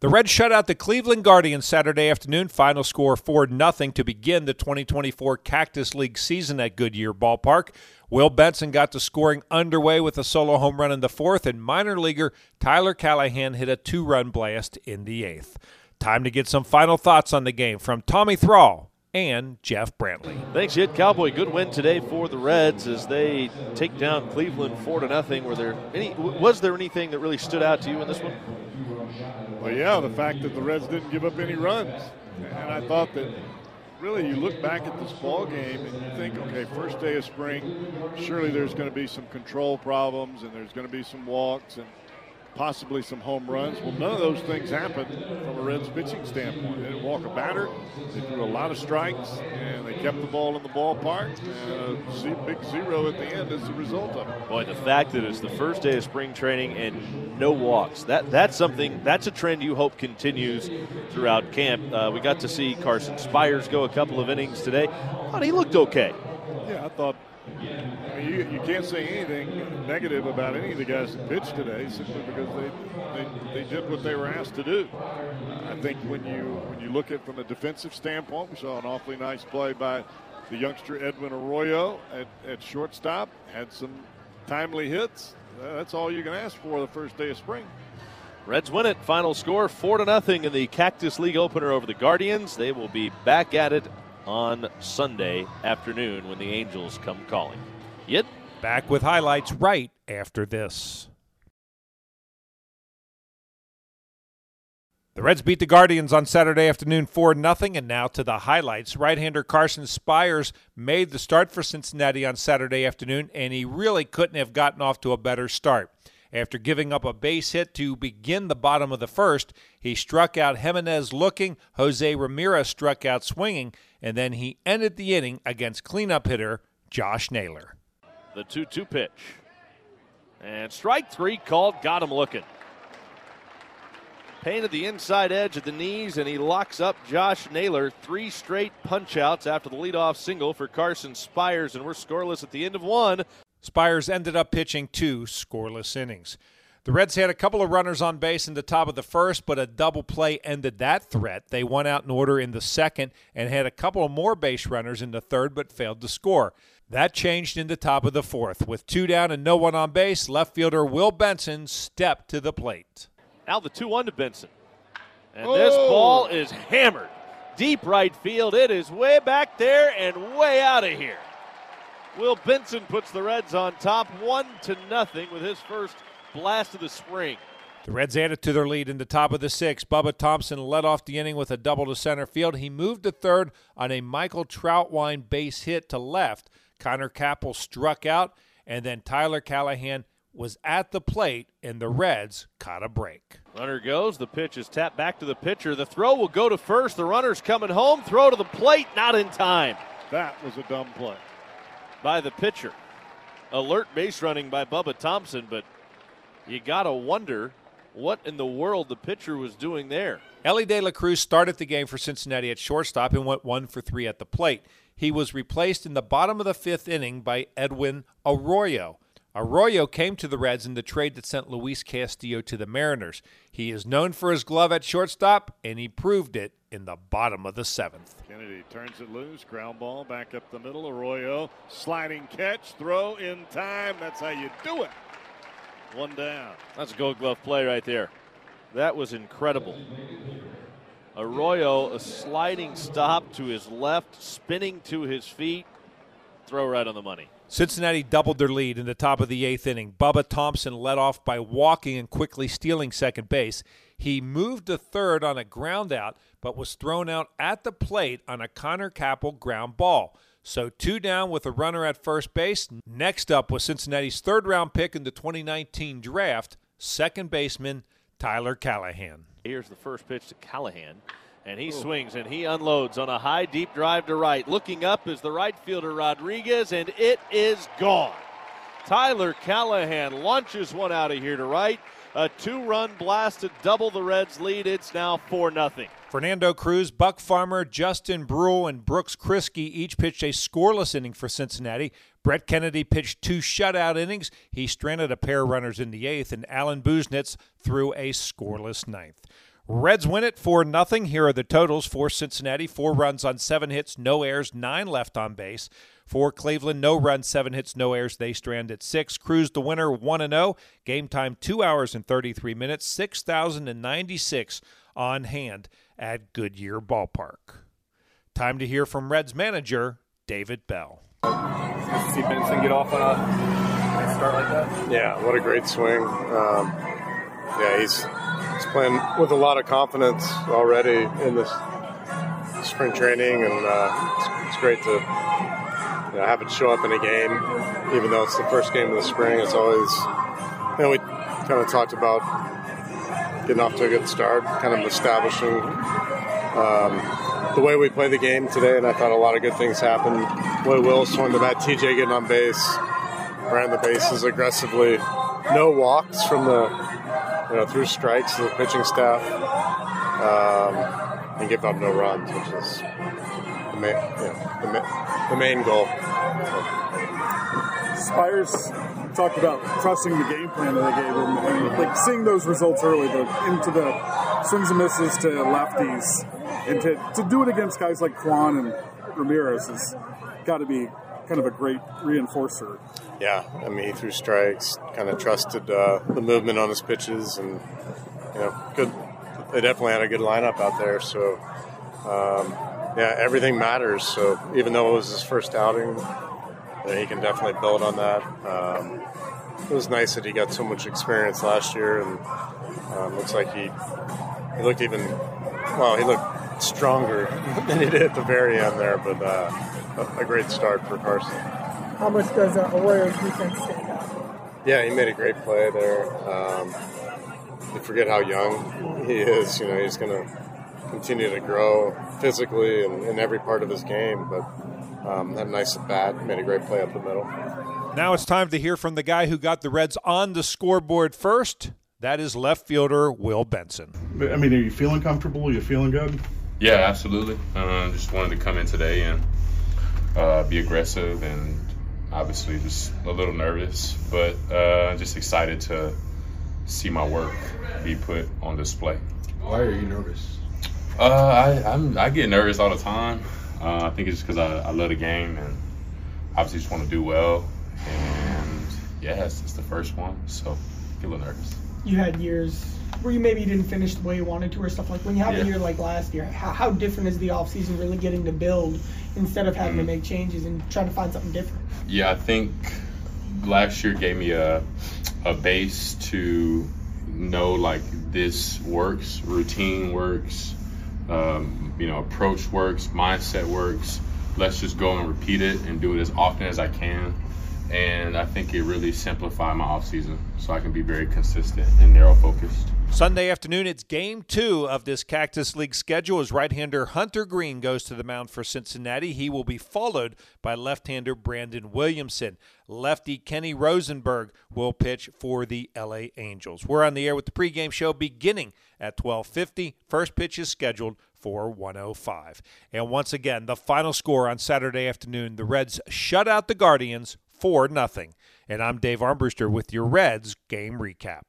The Reds shut out the Cleveland Guardians Saturday afternoon. Final score 4 0 to begin the 2024 Cactus League season at Goodyear Ballpark. Will Benson got the scoring underway with a solo home run in the fourth, and minor leaguer Tyler Callihan hit a two run blast in the eighth. Time to get some final thoughts on the game from Tommy Thrall and Jeff Brantley. Thanks, Ed Cowboy. Good win today for the Reds as they take down Cleveland four to nothing. Were there any? Was there anything that really stood out to you in this one? Well, yeah, the fact that the Reds didn't give up any runs, and I thought that really you look back at this ball game and you think, okay, first day of spring, surely there's going to be some control problems and there's going to be some walks and possibly some home runs. Well, none of those things happened from a Reds pitching standpoint. They didn't walk a batter. They threw a lot of strikes, and they kept the ball in the ballpark. And a big zero at the end as a result of it. Boy, the fact that it's the first day of spring training and no walks, that that's something, that's a trend you hope continues throughout camp. Uh, we got to see Carson Spiers go a couple of innings today. I thought he looked okay. Yeah, I thought mean, you, you can't say anything negative about any of the guys that pitched today simply because they, they, they did what they were asked to do. I think when you when you look at from a defensive standpoint, we saw an awfully nice play by the youngster Edwin Arroyo at, at shortstop. Had some timely hits. That's all you can ask for the first day of spring. Reds win it. Final score four to nothing in the Cactus League opener over the Guardians. They will be back at it on Sunday afternoon when the Angels come calling. Yet back with highlights right after this. The Reds beat the Guardians on Saturday afternoon 4 0, and now to the highlights. Right hander Carson Spiers made the start for Cincinnati on Saturday afternoon, and he really couldn't have gotten off to a better start. After giving up a base hit to begin the bottom of the first, he struck out Jimenez looking, Jose Ramirez struck out swinging, and then he ended the inning against cleanup hitter Josh Naylor. The 2 2 pitch. And strike three called, got him looking. Painted the inside edge at the knees, and he locks up Josh Naylor. Three straight punchouts after the leadoff single for Carson Spiers, and we're scoreless at the end of one. Spiers ended up pitching two scoreless innings. The Reds had a couple of runners on base in the top of the first, but a double play ended that threat. They went out in order in the second and had a couple of more base runners in the third, but failed to score. That changed in the top of the fourth. With two down and no one on base, left fielder Will Benson stepped to the plate. Now the 2 1 to Benson. And oh. this ball is hammered. Deep right field. It is way back there and way out of here. Will Benson puts the Reds on top, one to nothing, with his first blast of the spring. The Reds added to their lead in the top of the sixth. Bubba Thompson led off the inning with a double to center field. He moved to third on a Michael Trautwein base hit to left. Connor Capel struck out, and then Tyler Callihan was at the plate, and the Reds caught a break. Runner goes. The pitch is tapped back to the pitcher. The throw will go to first. The runner's coming home. Throw to the plate, not in time. That was a dumb play by the pitcher. Alert base running by Bubba Thompson, but you got to wonder what in the world the pitcher was doing there. Elly De La Cruz started the game for Cincinnati at shortstop and went one for three at the plate. He was replaced in the bottom of the fifth inning by Edwin Arroyo. Arroyo came to the Reds in the trade that sent Luis Castillo to the Mariners. He is known for his glove at shortstop, and he proved it in the bottom of the seventh. Kennedy turns it loose, ground ball back up the middle. Arroyo sliding catch, throw in time. That's how you do it. One down. That's a gold glove play right there. That was incredible. Arroyo, a sliding stop to his left, spinning to his feet, throw right on the money. Cincinnati doubled their lead in the top of the eighth inning. Bubba Thompson led off by walking and quickly stealing second base. He moved to third on a ground out, but was thrown out at the plate on a Connor Capel ground ball. So two down with a runner at first base. Next up was Cincinnati's third round pick in the 2019 draft, second baseman Tyler Callihan. Here's the first pitch to Callihan. And he swings and he unloads on a high, deep drive to right. Looking up is the right fielder Rodriguez, and it is gone. Tyler Callihan launches one out of here to right. A two run blast to double the Reds' lead. It's now 4 0. Fernando Cruz, Buck Farmer, Justin Bruihl, and Brooks Kriske each pitched a scoreless inning for Cincinnati. Brett Kennedy pitched two shutout innings. He stranded a pair of runners in the eighth, and Alan Busenitz threw a scoreless ninth. Reds win it 4 nothing. Here are the totals for Cincinnati four runs on seven hits, no errors, nine left on base. For Cleveland, no runs, seven hits, no errors. They strand at six. Cruz the winner, 1 and 0. Game time, two hours and 33 minutes, 6,096 on hand at Goodyear Ballpark. Time to hear from Reds manager David Bell. See Benson get off on a start like that. Yeah, what a great swing. Um, yeah, he's he's playing with a lot of confidence already in this spring training, and uh, it's, it's, great to you know, have it show up in a game, even though it's the first game of the spring. It's always, you know, we kind of talked about getting off to a good start, kind of establishing um, the way we play the game today, and I thought a lot of good things happened. Way Will swung the bat, TJ getting on base, ran the bases aggressively, no walks from the you know, through strikes to the pitching staff um, and give up no runs, which is the main, you know, the, the main goal. Spiers talked about trusting the game plan that they gave him, and like seeing those results early, the, into the swings and misses to lefties, and to, to do it against guys like Kwan and Ramirez has got to be kind of a great reinforcer. Yeah, I mean, he threw strikes, kind of trusted uh, the movement on his pitches, and you know, good. They definitely had a good lineup out there. So, um, yeah, everything matters. So, even though it was his first outing, he can definitely build on that. Um, it was nice that he got so much experience last year, and um, looks like he he looked even well. He looked stronger than he did at the very end there, but. Uh, a, great start for Carson. How much does uh, Arroyo's defense stand out? Yeah, he made a great play there. Um, you forget how young he is. You know, he's going to continue to grow physically and in every part of his game, but um, had a nice at bat, made a great play up the middle. Now it's time to hear from the guy who got the Reds on the scoreboard first. That is left fielder Will Benson. I mean, are you feeling comfortable? Are you feeling good? Yeah, absolutely. Uh, just wanted to come in today and uh, be aggressive and obviously just a little nervous, but uh, just excited to see my work be put on display. Why are you nervous? Uh, I I'm, i get nervous all the time. Uh, I think it's just because I, I love the game and obviously just want to do well. And yeah, it's, it's the first one, so I get a little nervous. You had years where you maybe didn't finish the way you wanted to or stuff like when you have yeah. a year like last year how, how different is the offseason really getting to build instead of having mm. to make changes and trying to find something different yeah i think last year gave me a, a base to know like this works routine works um, you know approach works mindset works let's just go and repeat it and do it as often as i can and I think it really simplified my offseason so I can be very consistent and narrow focused. Sunday afternoon, it's game two of this Cactus League schedule as right hander Hunter Greene goes to the mound for Cincinnati. He will be followed by left hander Brandon Williamson. Lefty Kenny Rosenberg will pitch for the LA Angels. We're on the air with the pregame show beginning at 1250. First pitch is scheduled for 105. And once again, the final score on Saturday afternoon, the Reds shut out the Guardians 4 0. And I'm Dave Armbruster with your Reds game recap.